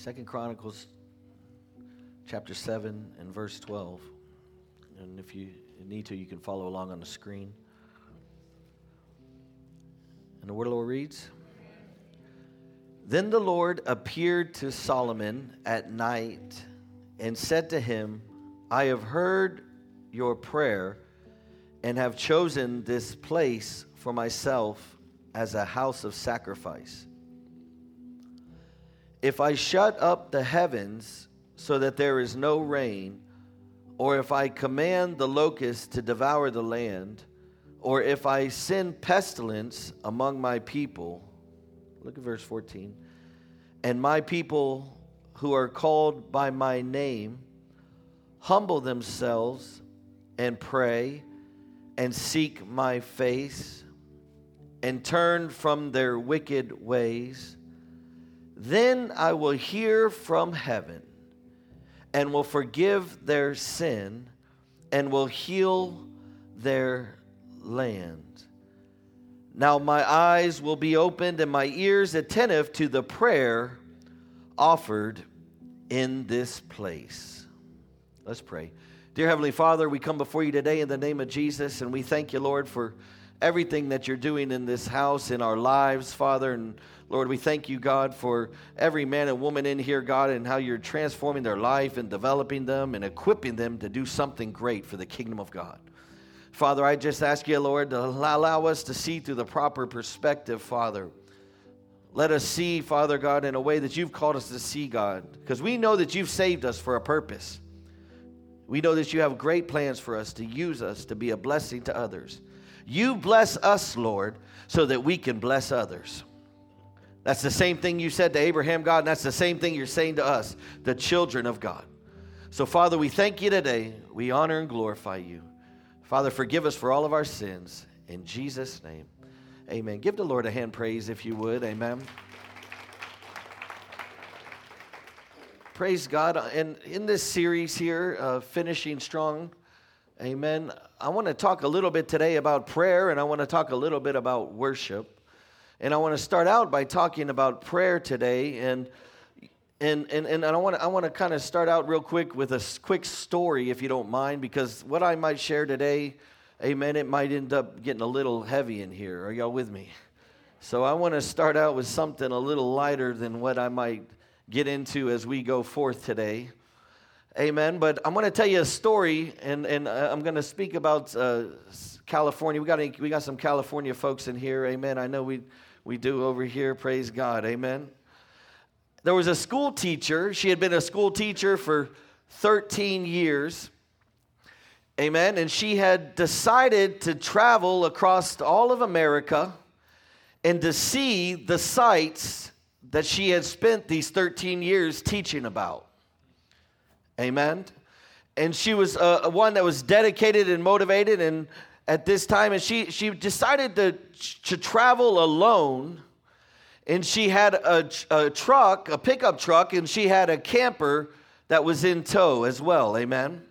Second Chronicles chapter 7 and verse 12. And if you need to, you can follow along on the screen. And the word of the Lord reads Then the Lord appeared to Solomon at night and said to him, I have heard your prayer and have chosen this place for myself as a house of sacrifice. If I shut up the heavens so that there is no rain, or if I command the locusts to devour the land, or if I send pestilence among my people, look at verse 14, and my people who are called by my name humble themselves and pray and seek my face and turn from their wicked ways, then I will hear from heaven and will forgive their sin and will heal their land. Now my eyes will be opened and my ears attentive to the prayer offered in this place. Let's pray. Dear Heavenly Father, we come before you today in the name of Jesus and we thank you, Lord, for everything that you're doing in this house, in our lives, Father. And Lord, we thank you, God, for every man and woman in here, God, and how you're transforming their life and developing them and equipping them to do something great for the kingdom of God. Father, I just ask you, Lord, to allow us to see through the proper perspective, Father. Let us see, Father God, in a way that you've called us to see, God, because we know that you've saved us for a purpose. We know that you have great plans for us to use us to be a blessing to others. You bless us, Lord, so that we can bless others. That's the same thing you said to Abraham, God, and that's the same thing you're saying to us, the children of God. So, Father, we thank you today. We honor and glorify you. Father, forgive us for all of our sins. In Jesus' name, amen. Give the Lord a hand praise if you would. Amen. Praise God. And in this series here, uh, Finishing Strong, amen, I want to talk a little bit today about prayer and I want to talk a little bit about worship. And I want to start out by talking about prayer today. And and, and, and I want to I want to kind of start out real quick with a quick story, if you don't mind, because what I might share today, amen, it might end up getting a little heavy in here. Are y'all with me? So I want to start out with something a little lighter than what I might get into as we go forth today. Amen. But I'm going to tell you a story, and, and uh, I'm going to speak about uh, California. We got, we got some California folks in here. Amen. I know we, we do over here. Praise God. Amen there was a school teacher. She had been a school teacher for 13 years. Amen. And she had decided to travel across all of America and to see the sites that she had spent these 13 years teaching about. Amen. And she was uh, one that was dedicated and motivated. And at this time, and she, she decided to, to travel alone and she had a, a truck, a pickup truck, and she had a camper that was in tow as well. Amen.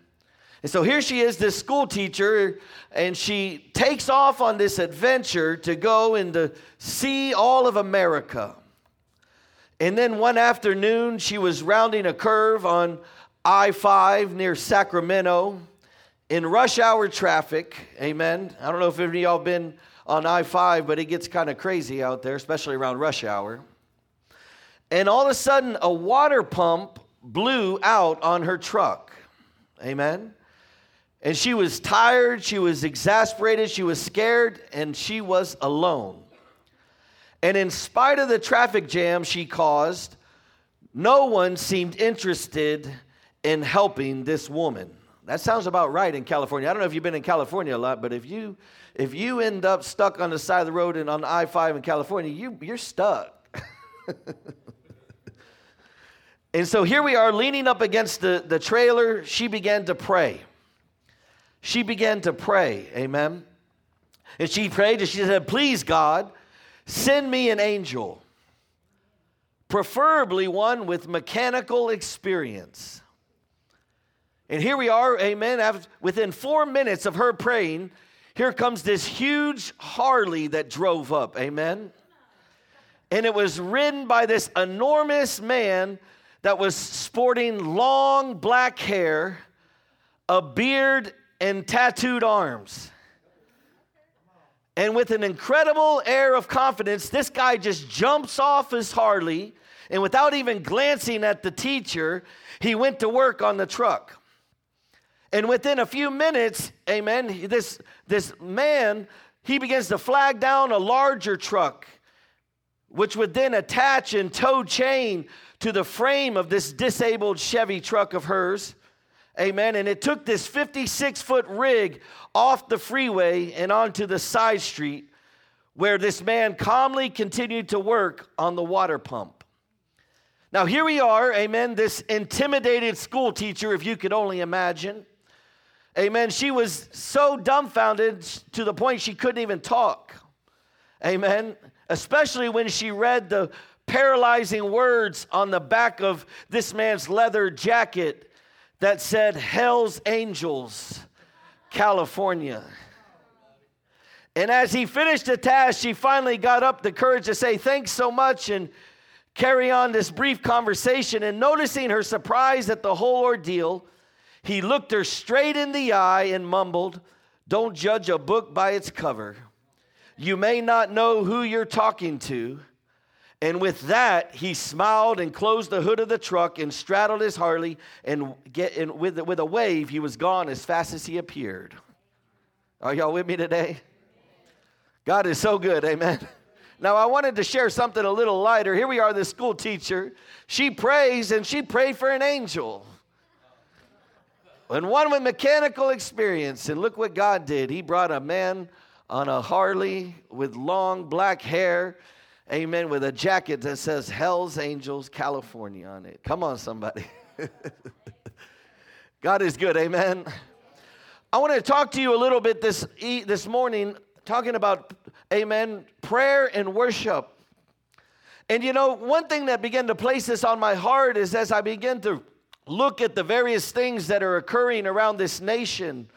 And so here she is, this school teacher, and she takes off on this adventure to go and to see all of America. And then one afternoon, she was rounding a curve on I 5 near Sacramento in rush hour traffic. Amen. I don't know if any of y'all been on I 5, but it gets kind of crazy out there, especially around rush hour. And all of a sudden, a water pump blew out on her truck. Amen. And she was tired, she was exasperated, she was scared, and she was alone. And in spite of the traffic jam she caused, no one seemed interested in helping this woman. That sounds about right in California. I don't know if you've been in California a lot, but if you if you end up stuck on the side of the road and on I 5 in California, you, you're stuck. and so here we are leaning up against the, the trailer. She began to pray. She began to pray. Amen. And she prayed and she said, Please, God, send me an angel, preferably one with mechanical experience. And here we are, amen. After, within four minutes of her praying, here comes this huge Harley that drove up. Amen. And it was ridden by this enormous man that was sporting long black hair, a beard, and tattooed arms. And with an incredible air of confidence, this guy just jumps off his Harley, and without even glancing at the teacher, he went to work on the truck. And within a few minutes, amen, this, this man, he begins to flag down a larger truck, which would then attach and tow chain to the frame of this disabled Chevy truck of hers. Amen. And it took this 56 foot rig off the freeway and onto the side street where this man calmly continued to work on the water pump. Now, here we are, amen, this intimidated school teacher, if you could only imagine. Amen. She was so dumbfounded to the point she couldn't even talk. Amen. Especially when she read the paralyzing words on the back of this man's leather jacket that said Hell's Angels, California. And as he finished the task, she finally got up the courage to say, Thanks so much, and carry on this brief conversation. And noticing her surprise at the whole ordeal, he looked her straight in the eye and mumbled, Don't judge a book by its cover. You may not know who you're talking to. And with that, he smiled and closed the hood of the truck and straddled his Harley. And, get, and with, with a wave, he was gone as fast as he appeared. Are y'all with me today? God is so good, amen. Now, I wanted to share something a little lighter. Here we are, the school teacher. She prays and she prayed for an angel. And one with mechanical experience. And look what God did. He brought a man on a Harley with long black hair amen, with a jacket that says Hell's Angels California on it. Come on, somebody. God is good, amen. I want to talk to you a little bit this, this morning, talking about, amen, prayer and worship. And you know, one thing that began to place this on my heart is as I begin to look at the various things that are occurring around this nation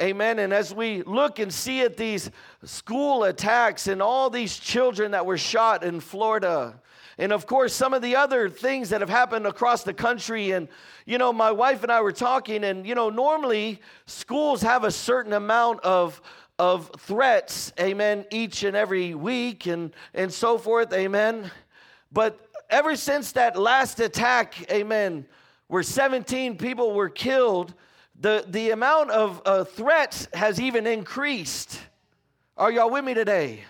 Amen. And as we look and see at these school attacks and all these children that were shot in Florida, and of course, some of the other things that have happened across the country. And, you know, my wife and I were talking, and, you know, normally schools have a certain amount of, of threats, amen, each and every week and, and so forth, amen. But ever since that last attack, amen, where 17 people were killed, the, the amount of uh, threats has even increased. Are y'all with me today?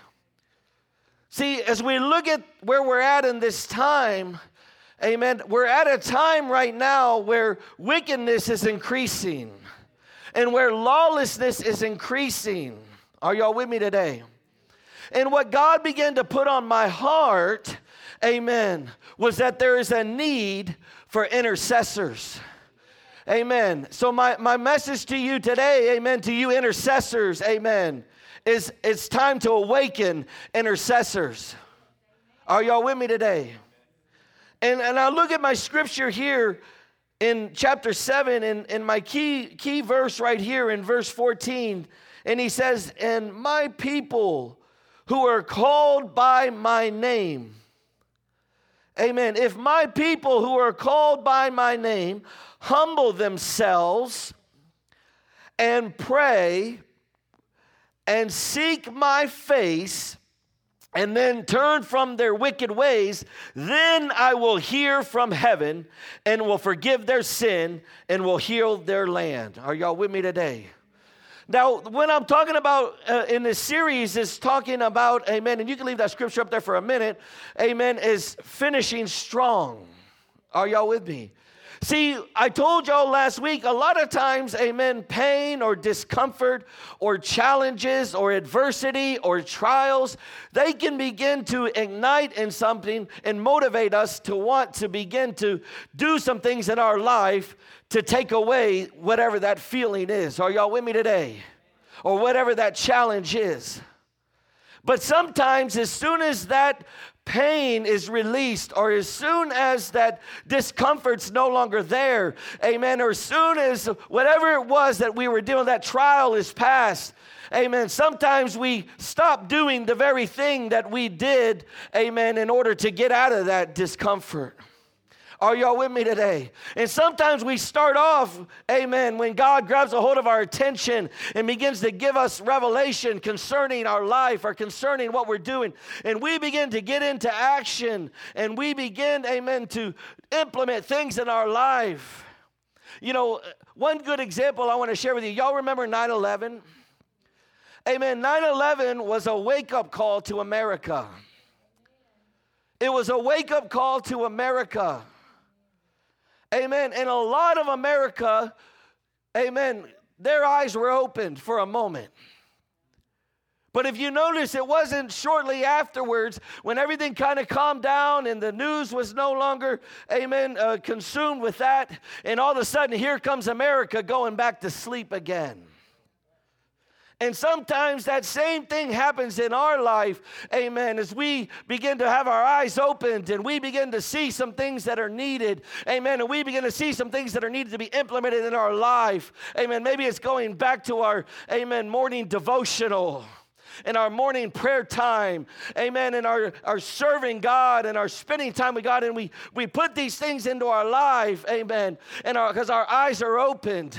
See, as we look at where we're at in this time, amen, we're at a time right now where wickedness is increasing and where lawlessness is increasing. Are y'all with me today? And what God began to put on my heart, amen, was that there is a need for intercessors. Amen. So, my, my message to you today, amen, to you intercessors, amen, is it's time to awaken intercessors. Are y'all with me today? And, and I look at my scripture here in chapter 7 and, in my key, key verse right here in verse 14. And he says, And my people who are called by my name. Amen. If my people who are called by my name humble themselves and pray and seek my face and then turn from their wicked ways, then I will hear from heaven and will forgive their sin and will heal their land. Are y'all with me today? Now, when I'm talking about uh, in this series, is talking about, amen, and you can leave that scripture up there for a minute, amen, is finishing strong. Are y'all with me? See, I told y'all last week, a lot of times, amen, pain or discomfort or challenges or adversity or trials, they can begin to ignite in something and motivate us to want to begin to do some things in our life to take away whatever that feeling is. Are y'all with me today? Or whatever that challenge is. But sometimes, as soon as that pain is released, or as soon as that discomfort's no longer there, amen, or as soon as whatever it was that we were dealing, that trial is past, amen. Sometimes we stop doing the very thing that we did, amen, in order to get out of that discomfort. Are y'all with me today? And sometimes we start off, amen, when God grabs a hold of our attention and begins to give us revelation concerning our life or concerning what we're doing. And we begin to get into action and we begin, amen, to implement things in our life. You know, one good example I want to share with you. Y'all remember 9 11? Amen. 9 11 was a wake up call to America. It was a wake up call to America. Amen. And a lot of America, amen, their eyes were opened for a moment. But if you notice, it wasn't shortly afterwards when everything kind of calmed down and the news was no longer, amen, uh, consumed with that. And all of a sudden, here comes America going back to sleep again. And sometimes that same thing happens in our life, amen, as we begin to have our eyes opened and we begin to see some things that are needed, amen, and we begin to see some things that are needed to be implemented in our life, amen. Maybe it's going back to our, amen, morning devotional in our morning prayer time, amen, in our, our serving God and our spending time with God, and we, we put these things into our life, amen, and because our, our eyes are opened.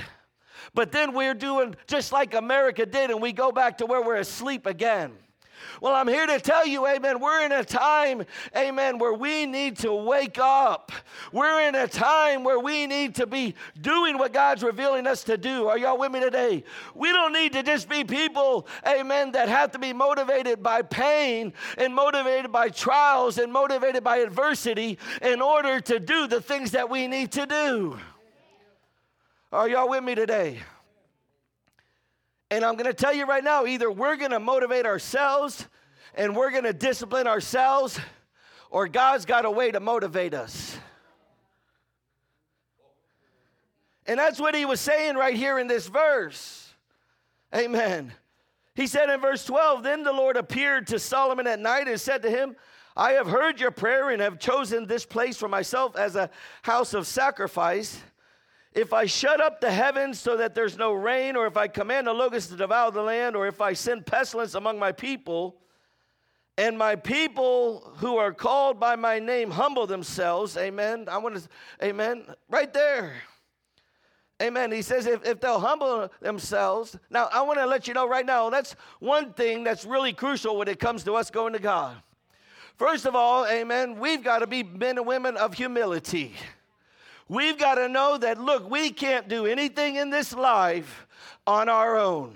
But then we're doing just like America did, and we go back to where we're asleep again. Well, I'm here to tell you, amen, we're in a time, amen, where we need to wake up. We're in a time where we need to be doing what God's revealing us to do. Are y'all with me today? We don't need to just be people, amen, that have to be motivated by pain and motivated by trials and motivated by adversity in order to do the things that we need to do. Are y'all with me today? And I'm going to tell you right now either we're going to motivate ourselves and we're going to discipline ourselves, or God's got a way to motivate us. And that's what he was saying right here in this verse. Amen. He said in verse 12 Then the Lord appeared to Solomon at night and said to him, I have heard your prayer and have chosen this place for myself as a house of sacrifice. If I shut up the heavens so that there's no rain, or if I command the locusts to devour the land, or if I send pestilence among my people, and my people who are called by my name humble themselves, amen. I want to, amen, right there. Amen. He says, if, if they'll humble themselves. Now, I want to let you know right now, that's one thing that's really crucial when it comes to us going to God. First of all, amen, we've got to be men and women of humility. We've got to know that, look, we can't do anything in this life on our own.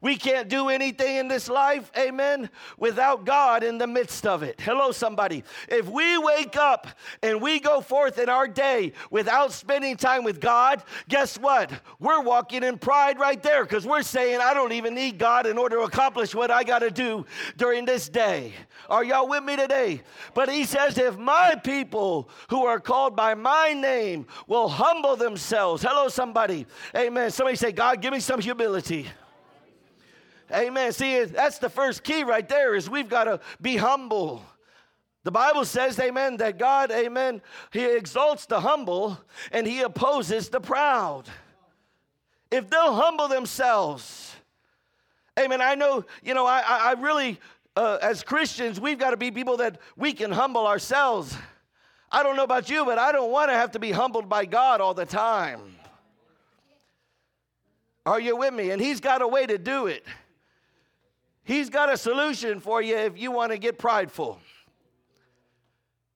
We can't do anything in this life, amen, without God in the midst of it. Hello, somebody. If we wake up and we go forth in our day without spending time with God, guess what? We're walking in pride right there because we're saying, I don't even need God in order to accomplish what I got to do during this day. Are y'all with me today? But he says, if my people who are called by my name will humble themselves, hello, somebody. Amen. Somebody say, God, give me some humility. Amen. See, that's the first key right there is we've got to be humble. The Bible says, amen, that God, amen, he exalts the humble and he opposes the proud. If they'll humble themselves, amen, I know, you know, I, I really, uh, as Christians, we've got to be people that we can humble ourselves. I don't know about you, but I don't want to have to be humbled by God all the time. Are you with me? And he's got a way to do it. He's got a solution for you if you want to get prideful.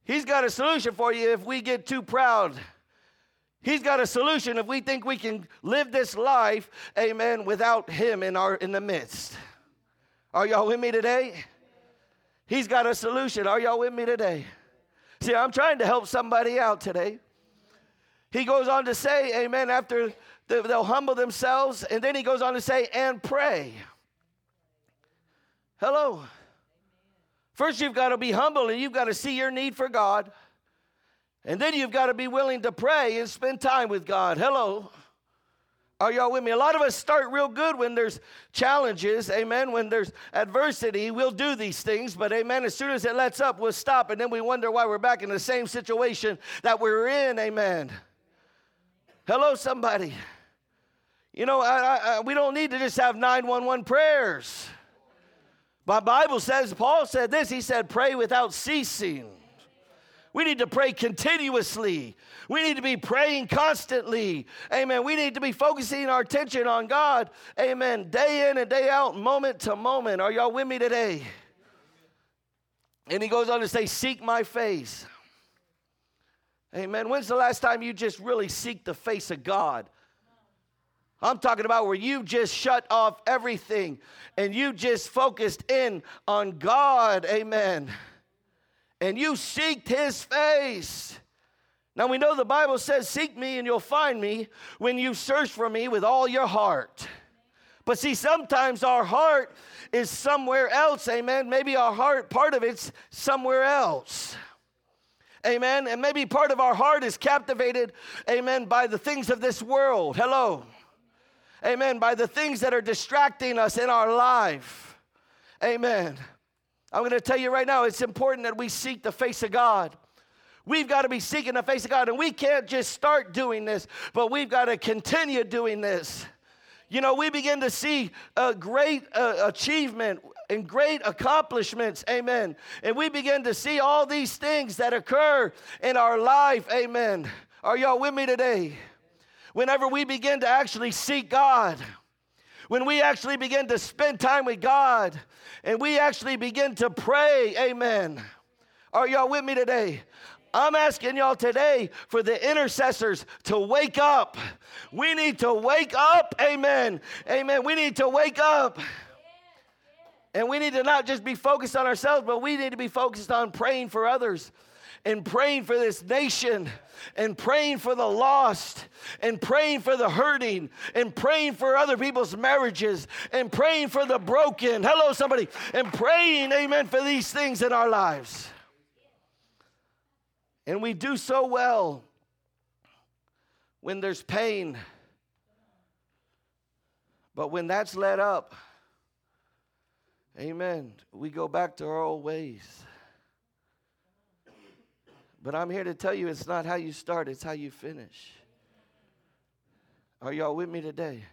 He's got a solution for you if we get too proud. He's got a solution if we think we can live this life, amen, without him in our in the midst. Are y'all with me today? He's got a solution. Are y'all with me today? See, I'm trying to help somebody out today. He goes on to say, amen, after they'll humble themselves, and then he goes on to say, and pray. Hello. First, you've got to be humble and you've got to see your need for God. And then you've got to be willing to pray and spend time with God. Hello. Are y'all with me? A lot of us start real good when there's challenges, amen. When there's adversity, we'll do these things, but amen. As soon as it lets up, we'll stop, and then we wonder why we're back in the same situation that we are in, amen. Hello, somebody. You know, I, I, we don't need to just have 911 prayers. My Bible says, Paul said this, he said, pray without ceasing. We need to pray continuously. We need to be praying constantly. Amen. We need to be focusing our attention on God. Amen. Day in and day out, moment to moment. Are y'all with me today? And he goes on to say, Seek my face. Amen. When's the last time you just really seek the face of God? I'm talking about where you just shut off everything and you just focused in on God. Amen and you seeked his face. Now we know the Bible says, Seek me and you'll find me when you search for me with all your heart. But see, sometimes our heart is somewhere else, amen. Maybe our heart, part of it's somewhere else. Amen. And maybe part of our heart is captivated, amen, by the things of this world. Hello. Amen. By the things that are distracting us in our life. Amen. I'm going to tell you right now, it's important that we seek the face of God. We've got to be seeking the face of God, and we can't just start doing this, but we've got to continue doing this. You know, we begin to see a great uh, achievement and great accomplishments, amen. And we begin to see all these things that occur in our life, amen. Are y'all with me today? Whenever we begin to actually seek God, when we actually begin to spend time with God and we actually begin to pray, amen. Are y'all with me today? I'm asking y'all today for the intercessors to wake up. We need to wake up, amen. Amen. We need to wake up. And we need to not just be focused on ourselves, but we need to be focused on praying for others and praying for this nation and praying for the lost and praying for the hurting and praying for other people's marriages and praying for the broken. Hello, somebody. And praying, amen, for these things in our lives. And we do so well when there's pain. But when that's let up, amen, we go back to our old ways. But I'm here to tell you it's not how you start, it's how you finish. Are y'all with me today?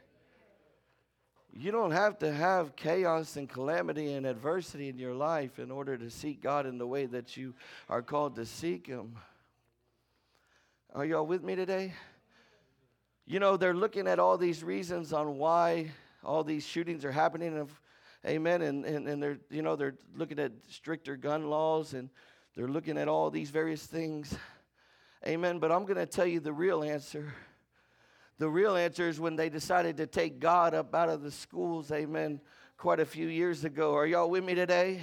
You don't have to have chaos and calamity and adversity in your life in order to seek God in the way that you are called to seek Him. Are y'all with me today? You know, they're looking at all these reasons on why all these shootings are happening. Amen. And, and, and they're, you know, they're looking at stricter gun laws and they're looking at all these various things. Amen. But I'm going to tell you the real answer. The real answer is when they decided to take God up out of the schools, amen, quite a few years ago. Are y'all with me today?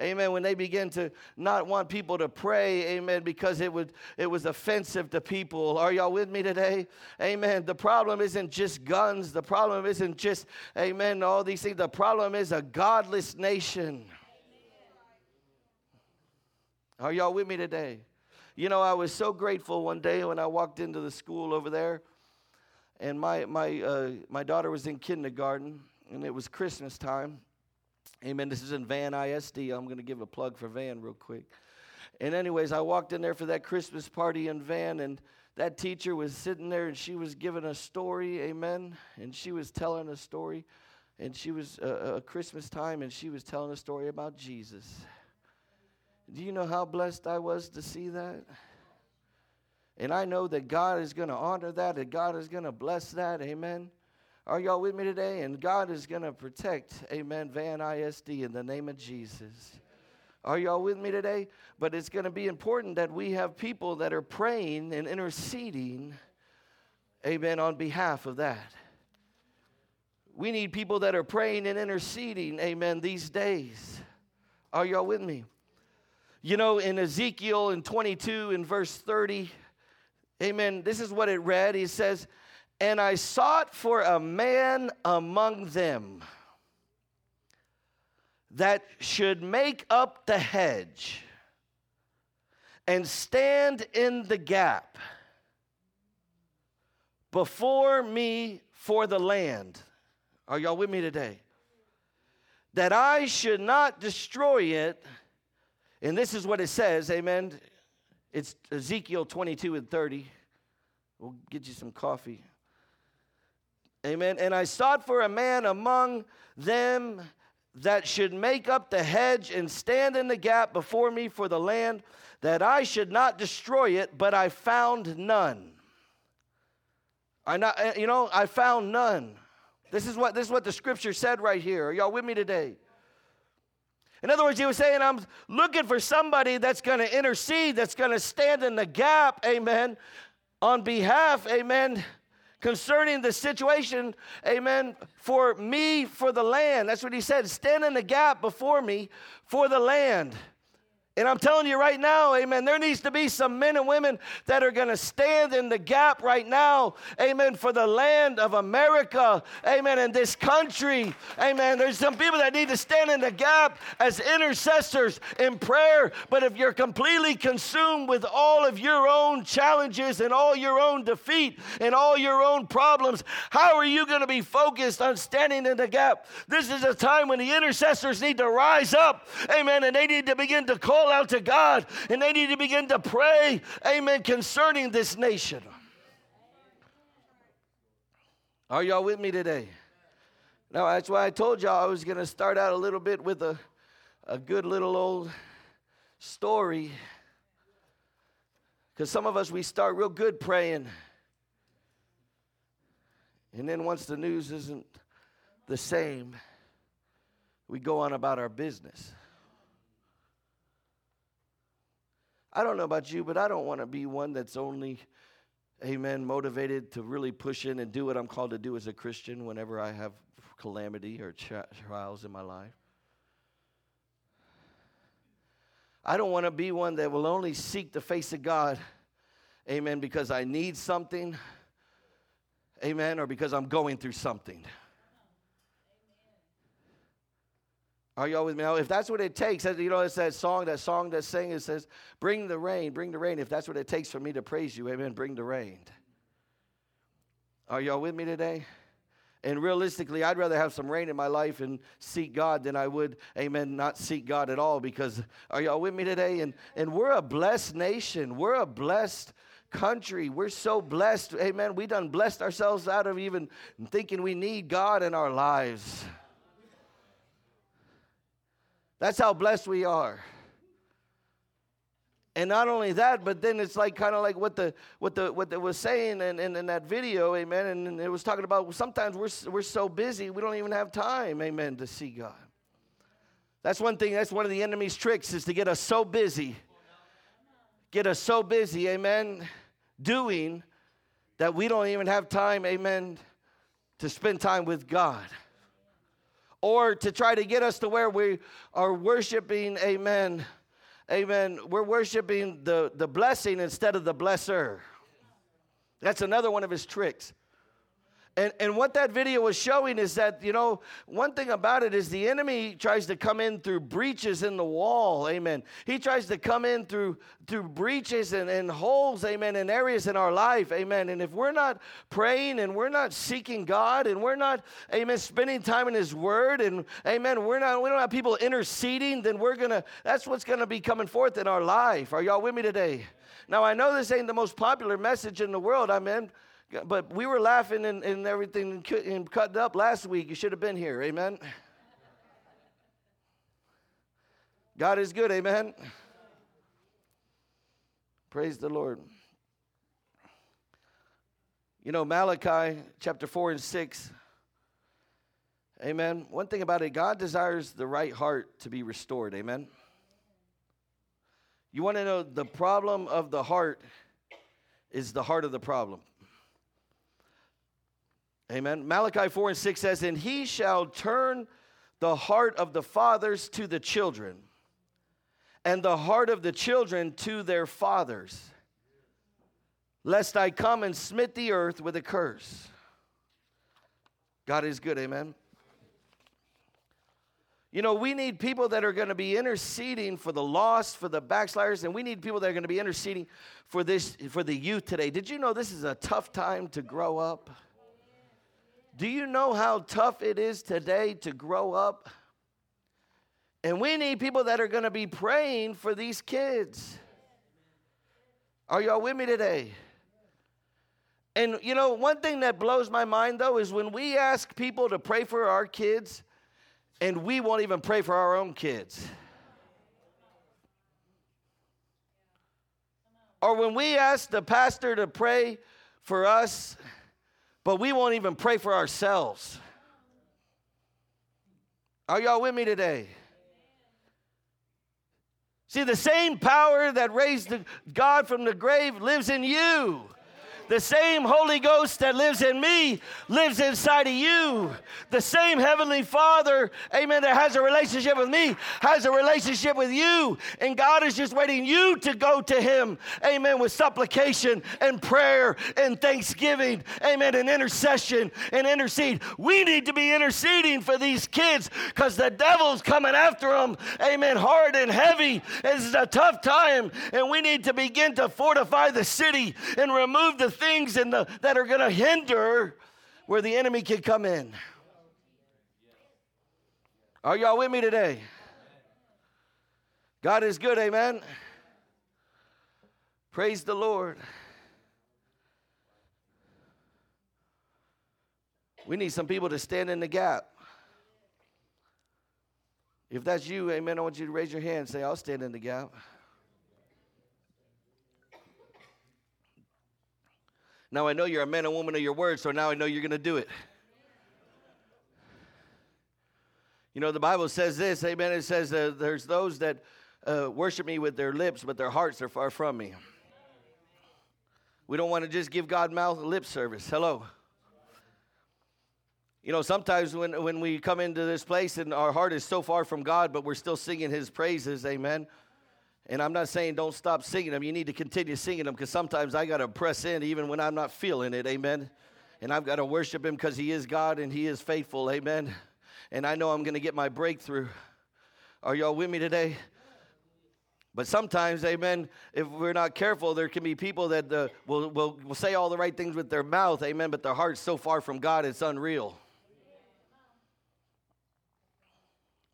Amen. When they began to not want people to pray, amen, because it would it was offensive to people. Are y'all with me today? Amen. The problem isn't just guns. The problem isn't just, amen, all these things. The problem is a godless nation. Are y'all with me today? You know, I was so grateful one day when I walked into the school over there, and my my uh, my daughter was in kindergarten, and it was Christmas time. Amen. This is in Van ISD. I'm going to give a plug for Van real quick. And anyways, I walked in there for that Christmas party in Van, and that teacher was sitting there, and she was giving a story. Amen. And she was telling a story, and she was uh, a Christmas time, and she was telling a story about Jesus. Do you know how blessed I was to see that? And I know that God is going to honor that, and God is going to bless that. Amen. Are y'all with me today? And God is going to protect, amen, Van ISD in the name of Jesus. Are y'all with me today? But it's going to be important that we have people that are praying and interceding, amen, on behalf of that. We need people that are praying and interceding, amen, these days. Are y'all with me? You know, in Ezekiel in 22 in verse 30, amen, this is what it read. He says, And I sought for a man among them that should make up the hedge and stand in the gap before me for the land. Are y'all with me today? That I should not destroy it and this is what it says, amen. It's Ezekiel 22 and 30. We'll get you some coffee. Amen. And I sought for a man among them that should make up the hedge and stand in the gap before me for the land, that I should not destroy it, but I found none. I not, eh, you know, I found none. This is what this is what the scripture said right here. Are y'all with me today? In other words, he was saying, I'm looking for somebody that's going to intercede, that's going to stand in the gap, amen, on behalf, amen, concerning the situation, amen, for me, for the land. That's what he said. Stand in the gap before me for the land. And I'm telling you right now, amen, there needs to be some men and women that are going to stand in the gap right now, amen, for the land of America, amen, in this country, amen. There's some people that need to stand in the gap as intercessors in prayer, but if you're completely consumed with all of your own challenges and all your own defeat and all your own problems, how are you going to be focused on standing in the gap? This is a time when the intercessors need to rise up, amen, and they need to begin to call call out to God and they need to begin to pray, amen, concerning this nation. Are y'all with me today? Now, that's why I told y'all I was going to start out a little bit with a, a good little old story. Because some of us, we start real good praying. And then once the news isn't the same, we go on about our business. I don't know about you, but I don't want to be one that's only, amen, motivated to really push in and do what I'm called to do as a Christian whenever I have calamity or trials in my life. I don't want to be one that will only seek the face of God, amen, because I need something, amen, or because I'm going through something. Are y'all with me? If that's what it takes, you know, it's that song, that song that sang, it says, Bring the rain, bring the rain. If that's what it takes for me to praise you, amen, bring the rain. Are y'all with me today? And realistically, I'd rather have some rain in my life and seek God than I would, amen, not seek God at all because, are y'all with me today? And, and we're a blessed nation. We're a blessed country. We're so blessed, amen. We done blessed ourselves out of even thinking we need God in our lives. That's how blessed we are. And not only that, but then it's like kind of like what the what the what they was saying in, in, in, that video, amen. And, and it was talking about sometimes we're we're so busy we don't even have time, amen, to see God. That's one thing. That's one of the enemy's tricks is to get us so busy, get us so busy, amen, doing that we don't even have time, amen, to spend time with God or to try to get us to where we are worshiping, amen. Amen. We're worshiping the, the blessing instead of the blesser. That's another one of his tricks. And, and what that video was showing is that, you know, one thing about it is the enemy tries to come in through breaches in the wall, amen. He tries to come in through, through breaches and, and holes, amen, in areas in our life, amen. And if we're not praying and we're not seeking God and we're not, amen, spending time in His Word and, amen, we're not, we don't have people interceding, then we're to, that's what's to be coming forth in our life. Are y'all with me today? Now, I know this ain't the most popular message in the world, I amen. But we were laughing and, and everything and cutting up last week. You should have been here. Amen. God is good. Amen. Praise the Lord. You know, Malachi chapter 4 and 6. Amen. One thing about it, God desires the right heart to be restored. Amen. You want to know the problem of the heart is the heart of the problem. Amen. Malachi 4 and 6 says, And he shall turn the heart of the fathers to the children, and the heart of the children to their fathers, lest I come and smite the earth with a curse. God is good, amen. You know, we need people that are going to be interceding for the lost, for the backsliders, and we need people that are going to be interceding for this for the youth today. Did you know this is a tough time to grow up? Do you know how tough it is today to grow up? And we need people that are going to be praying for these kids. Are y'all with me today? And you know, one thing that blows my mind though is when we ask people to pray for our kids and we won't even pray for our own kids. Or when we ask the pastor to pray for us, but we won't even pray for ourselves. Are y'all with me today? See, the same power that raised God from the grave lives in you. The same Holy Ghost that lives in me lives inside of you. The same Heavenly Father, amen, that has a relationship with me has a relationship with you. And God is just waiting you to go to Him, amen, with supplication and prayer and thanksgiving, amen, and intercession and intercede. We need to be interceding for these kids because the devil's coming after them, amen, hard and heavy. This is a tough time, and we need to begin to fortify the city and remove the things in the, that are going to hinder where the enemy can come in. Are y'all with me today? God is good, amen. Praise the Lord. We need some people to stand in the gap. If that's you, amen, I want you to raise your hand and say, I'll stand in the gap. Now I know you're a man and woman of your word, so now I know you're going to do it. You know, the Bible says this, amen. It says uh, there's those that uh, worship me with their lips, but their hearts are far from me. We don't want to just give God mouth lip service. Hello. You know, sometimes when, when we come into this place and our heart is so far from God, but we're still singing His praises, amen. And I'm not saying don't stop singing them. You need to continue singing them because sometimes I got to press in even when I'm not feeling it. Amen. And I've got to worship Him because He is God and He is faithful. Amen. And I know I'm going to get my breakthrough. Are y'all with me today? But sometimes, amen, if we're not careful, there can be people that uh, will, will, will say all the right things with their mouth, amen, but their heart's so far from God, it's unreal.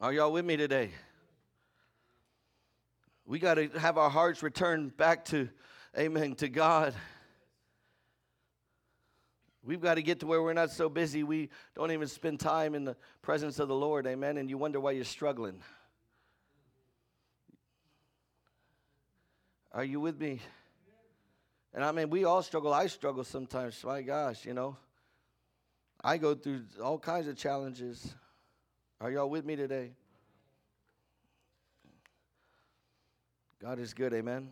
Are y'all with me today? We got to have our hearts returned back to, amen, to God. We've got to get to where we're not so busy. We don't even spend time in the presence of the Lord, amen, and you wonder why you're struggling. Are you with me? And I mean, we all struggle. I struggle sometimes. My gosh, you know. I go through all kinds of challenges. Are y'all with me today? God is good, amen.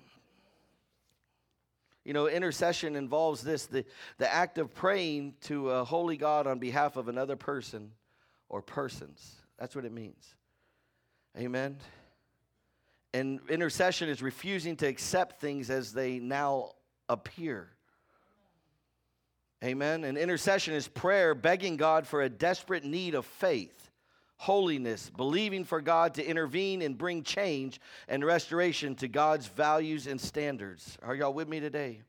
You know, intercession involves this the, the act of praying to a holy God on behalf of another person or persons. That's what it means. Amen. And intercession is refusing to accept things as they now appear. Amen. And intercession is prayer begging God for a desperate need of faith holiness, believing for God to intervene and bring change and restoration to God's values and standards. Are y'all with me today?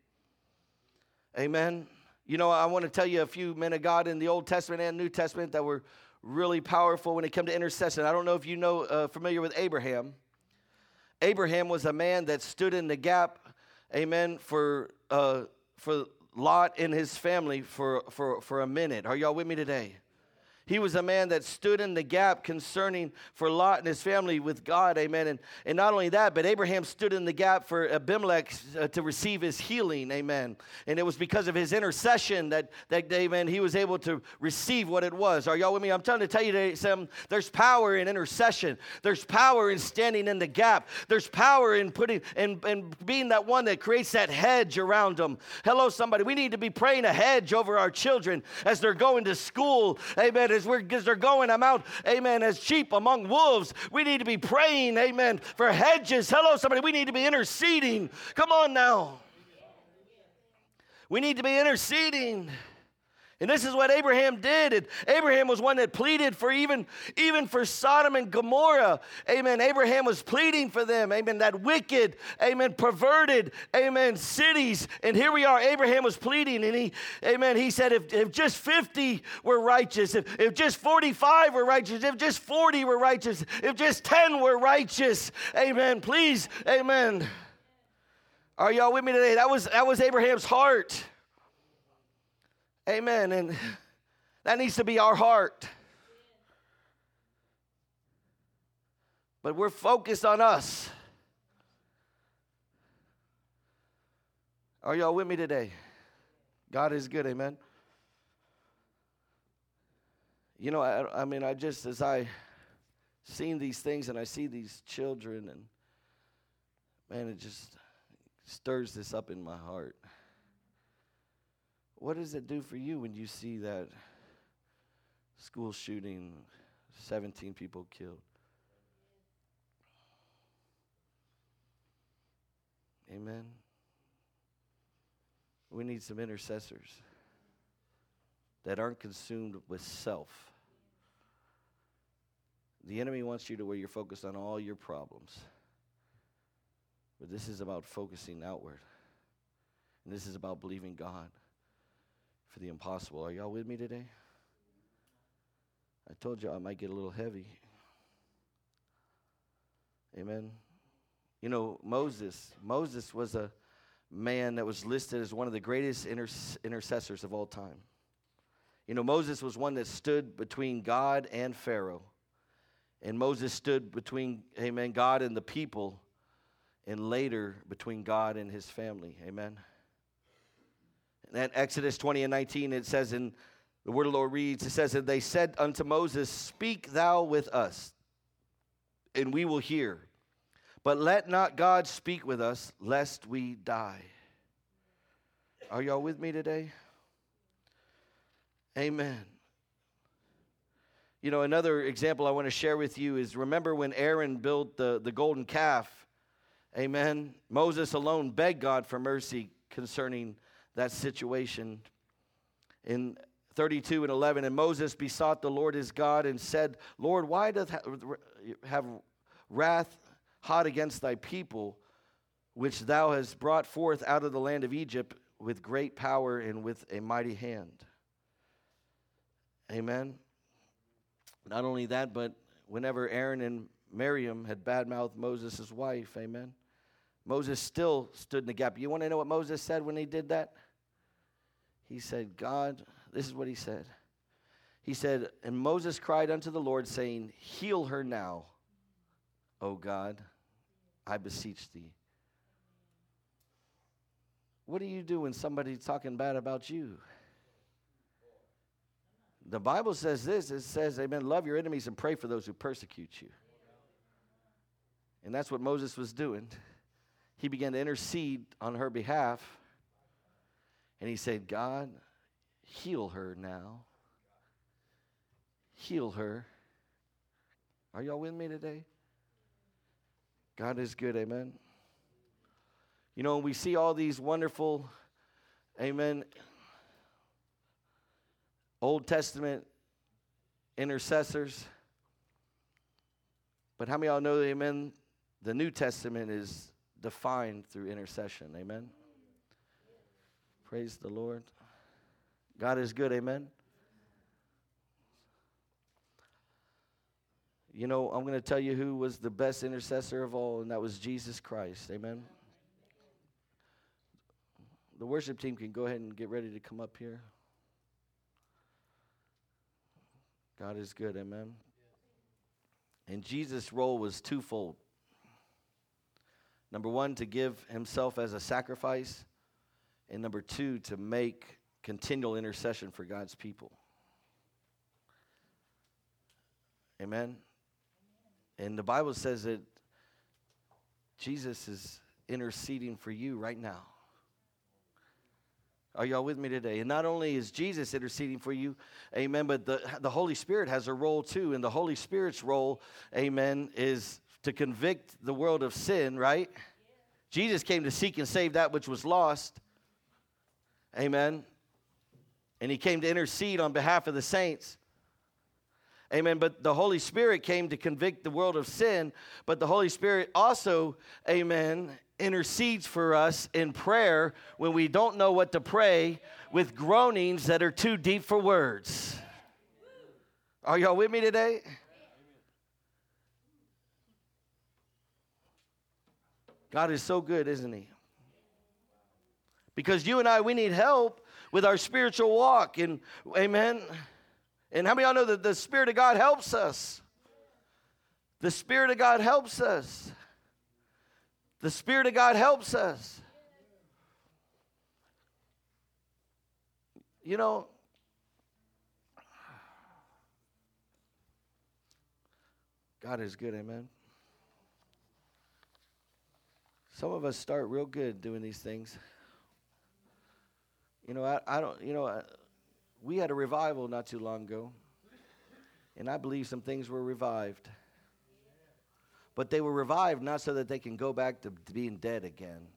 Amen. You know, I want to tell you a few men of God in the Old Testament and New Testament that were really powerful when it came to intercession. I don't know if you know uh, familiar with Abraham. Abraham was a man that stood in the gap, amen, for uh, for Lot and his family for, for, for a minute. Are y'all with me today? He was a man that stood in the gap concerning for Lot and his family with God, amen. And, and not only that, but Abraham stood in the gap for Abimelech uh, to receive his healing, amen. And it was because of his intercession that, that, amen, he was able to receive what it was. Are y'all with me? I'm trying to tell you today, some, there's power in intercession. There's power in standing in the gap. There's power in putting, and, and being that one that creates that hedge around them. Hello, somebody. We need to be praying a hedge over our children as they're going to school, amen as we're as they're going. I'm out, amen, as sheep among wolves. We need to be praying, amen, for hedges. Hello, somebody. We need to be interceding. Come on now. We need to be interceding. And this is what Abraham did. And Abraham was one that pleaded for even, even for Sodom and Gomorrah. Amen. Abraham was pleading for them. Amen. That wicked, amen, perverted, amen, cities. And here we are. Abraham was pleading. And he, amen, he said, if, if just 50 were righteous, if, if just 45 were righteous, if just 40 were righteous, if just 10 were righteous, amen, please, amen. Are y'all with me today? That was, that was Abraham's heart. Amen. And that needs to be our heart. But we're focused on us. Are y'all with me today? God is good, amen. You know, I, I mean, I just, as I seen these things and I see these children, and man, it just stirs this up in my heart. What does it do for you when you see that school shooting, 17 people killed? Amen. We need some intercessors that aren't consumed with self. The enemy wants you to where you're focused on all your problems. But this is about focusing outward. And this is about believing God for the impossible. Are y'all with me today? I told you I might get a little heavy. Amen. You know, Moses, Moses was a man that was listed as one of the greatest inter- intercessors of all time. You know, Moses was one that stood between God and Pharaoh. And Moses stood between, amen, God and the people, and later between God and his family. Amen. At Exodus 20 and 19, it says in the word of the Lord reads, it says, And they said unto Moses, Speak thou with us, and we will hear. But let not God speak with us, lest we die. Are y'all with me today? Amen. You know, another example I want to share with you is remember when Aaron built the, the golden calf? Amen. Moses alone begged God for mercy concerning that situation. In 32 and 11, and Moses besought the Lord his God and said, Lord, why doth have wrath hot against thy people, which thou hast brought forth out of the land of Egypt with great power and with a mighty hand? Amen. Not only that, but whenever Aaron and Miriam had badmouthed Moses' wife, amen, Moses still stood in the gap. You want to know what Moses said when he did that? He said, God, this is what he said. He said, And Moses cried unto the Lord, saying, Heal her now, O God, I beseech thee. What do you do when somebody's talking bad about you? The Bible says this it says, Amen, love your enemies and pray for those who persecute you. And that's what Moses was doing. He began to intercede on her behalf. And he said, God, heal her now. Heal her. Are y'all with me today? God is good, amen. You know, we see all these wonderful, amen, Old Testament intercessors. But how many of y'all know, amen, the New Testament is defined through intercession, amen? Praise the Lord. God is good, amen? You know, I'm going to tell you who was the best intercessor of all, and that was Jesus Christ, amen? The worship team can go ahead and get ready to come up here. God is good, amen. And Jesus' role was twofold. Number one, to give himself as a sacrifice, and number two, to make continual intercession for God's people. Amen. And the Bible says that Jesus is interceding for you right now. Are y'all with me today? And not only is Jesus interceding for you, amen, but the, the Holy Spirit has a role too. And the Holy Spirit's role, amen, is to convict the world of sin, right? Jesus came to seek and save that which was lost. Amen. And he came to intercede on behalf of the saints. Amen. But the Holy Spirit came to convict the world of sin. But the Holy Spirit also, amen, intercedes for us in prayer when we don't know what to pray with groanings that are too deep for words. Are y'all with me today? God is so good, isn't He? Because you and I, we need help with our spiritual walk. And amen. And how many of y'all know that the Spirit of God helps us? The Spirit of God helps us. The Spirit of God helps us. You know, God is good, amen. Some of us start real good doing these things. You know, I, I don't, you know, I, we had a revival not too long ago, and I believe some things were revived. But they were revived not so that they can go back to, to being dead again.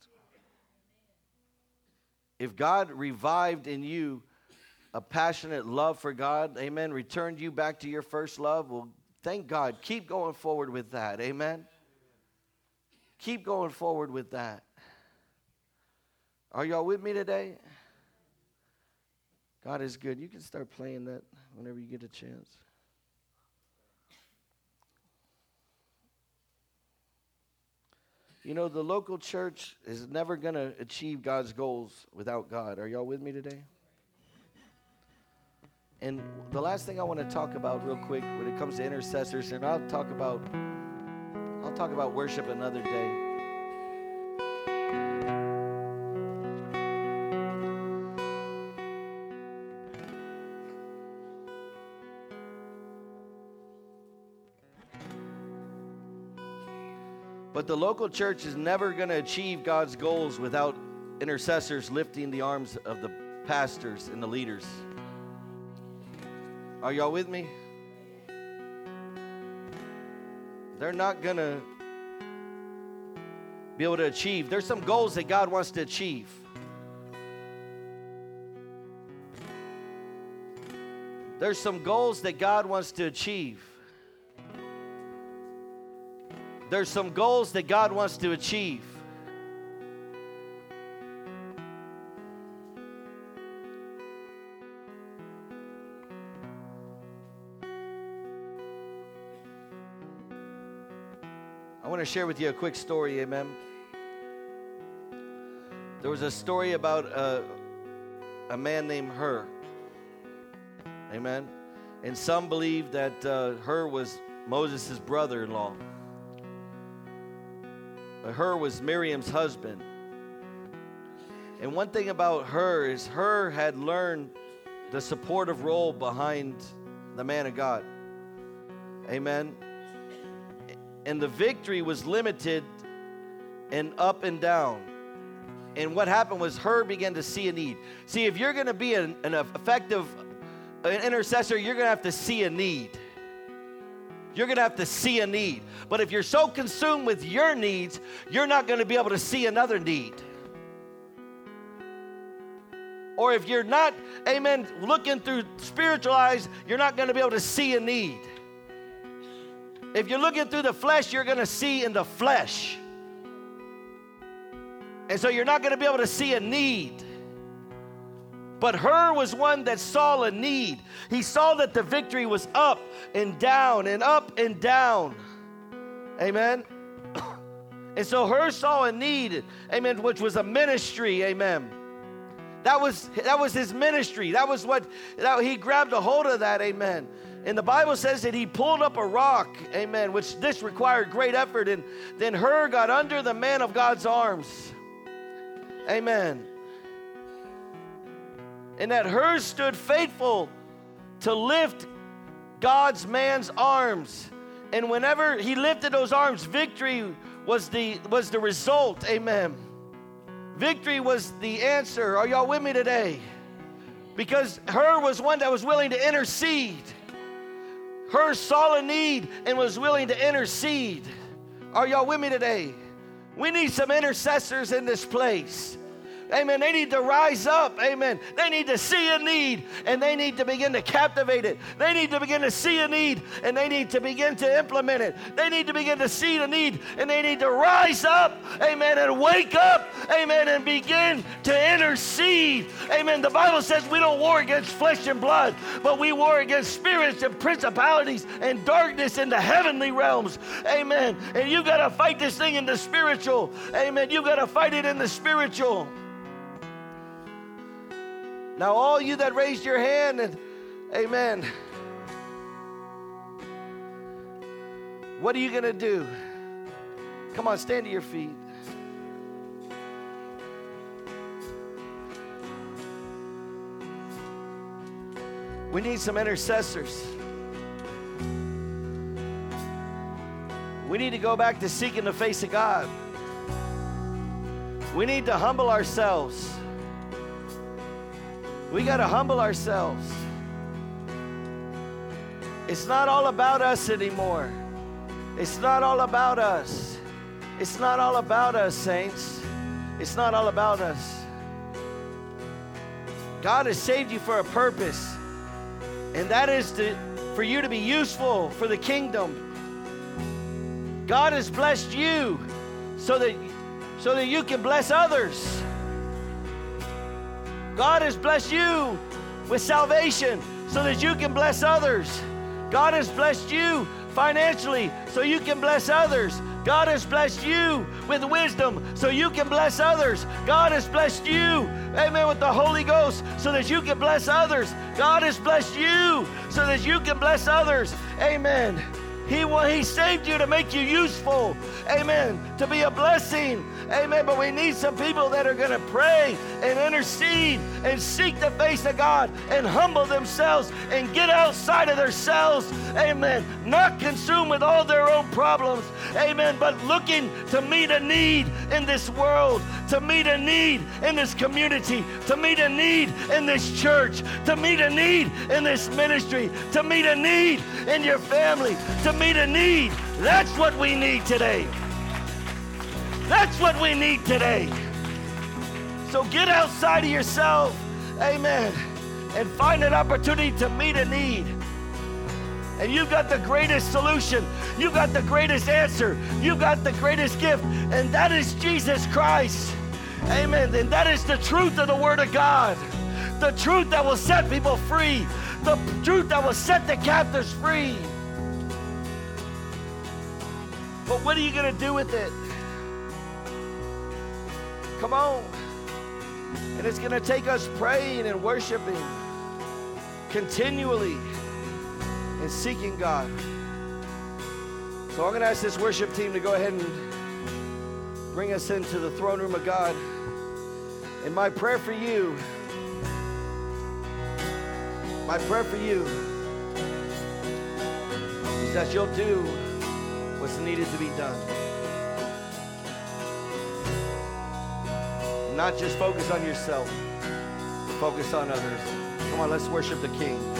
If God revived in you a passionate love for God, amen, returned you back to your first love, well, thank God. Keep going forward with that, amen. Keep going forward with that. Are y'all with me today? God is good. You can start playing that whenever you get a chance. You know, the local church is never going to achieve God's goals without God. Are y'all with me today? And the last thing I want to talk about real quick when it comes to intercessors, and I'll talk about I'll talk about worship another day. But the local church is never going to achieve God's goals without intercessors lifting the arms of the pastors and the leaders. Are y'all with me? They're not going to be able to achieve. There's some goals that God wants to achieve. There's some goals that God wants to achieve. There's some goals that God wants to achieve. To share with you a quick story, amen. There was a story about a, a man named Hur, amen. And some believe that uh, Hur was Moses' brother in law. Hur was Miriam's husband. And one thing about Hur is Hur had learned the supportive role behind the man of God. Amen. And the victory was limited and up and down. And what happened was Hur began to see a need. See, if you're going to be an, an effective an intercessor, you're going to have to see a need. You're going to have to see a need. But if you're so consumed with your needs, you're not going to be able to see another need. Or if you're not, amen, looking through spiritual eyes, you're not going to be able to see a need. If you're looking through the flesh, you're going to see in the flesh. And so you're not going to be able to see a need. But Hur was one that saw a need. He saw that the victory was up and down and up and down. Amen. And so Hur saw a need, amen, which was a ministry, amen. That was that was his ministry. That was what that, he grabbed a hold of that, amen. And the Bible says that he pulled up a rock, amen, which this required great effort. And then Hur got under the man of God's arms. Amen and that Hur stood faithful to lift God's man's arms. And whenever he lifted those arms, victory was the was the result. Amen. Victory was the answer. Are y'all with me today? Because Hur was one that was willing to intercede. Hur saw a need and was willing to intercede. Are y'all with me today? We need some intercessors in this place. Amen. They need to rise up. Amen. They need to see a need and they need to begin to captivate it. They need to begin to see a need and they need to begin to implement it. They need to begin to see the need and they need to rise up. Amen. And wake up. Amen. And begin to intercede. Amen. The Bible says we don't war against flesh and blood, but we war against spirits and principalities and darkness in the heavenly realms. Amen. And you got to fight this thing in the spiritual. Amen. You got to fight it in the spiritual. Now, all you that raised your hand, and amen. What are you going to do? Come on, stand to your feet. We need some intercessors. We need to go back to seeking the face of God. We need to humble ourselves. We got to humble ourselves. It's not all about us anymore. It's not all about us. It's not all about us, saints. It's not all about us. God has saved you for a purpose, and that is to, for you to be useful for the kingdom. God has blessed you so that, so that you can bless others. God has blessed you with salvation so that you can bless others. God has blessed you financially so you can bless others. God has blessed you with wisdom so you can bless others. God has blessed you, amen, with the Holy Ghost so that you can bless others. God has blessed you so that you can bless others. Amen. He, he saved you to make you useful. Amen. To be a blessing. Amen. But we need some people that are going to pray and intercede and seek the face of God and humble themselves and get outside of themselves. Amen. Not consumed with all their own problems. Amen. But looking to meet a need in this world, to meet a need in this community, to meet a need in this church, to meet a need in this ministry, to meet a need in your family, to meet a need. That's what we need today. That's what we need today. So get outside of yourself, amen, and find an opportunity to meet a need. And you've got the greatest solution. You've got the greatest answer. You've got the greatest gift. And that is Jesus Christ. Amen. And that is the truth of the Word of God. The truth that will set people free. The truth that will set the captives free. But what are you going to do with it? Come on. And it's going to take us praying and worshiping continually and seeking God. So I'm going to ask this worship team to go ahead and bring us into the throne room of God. And my prayer for you, my prayer for you is that you'll do needed to be done. Not just focus on yourself, focus on others. Come on, let's worship the King.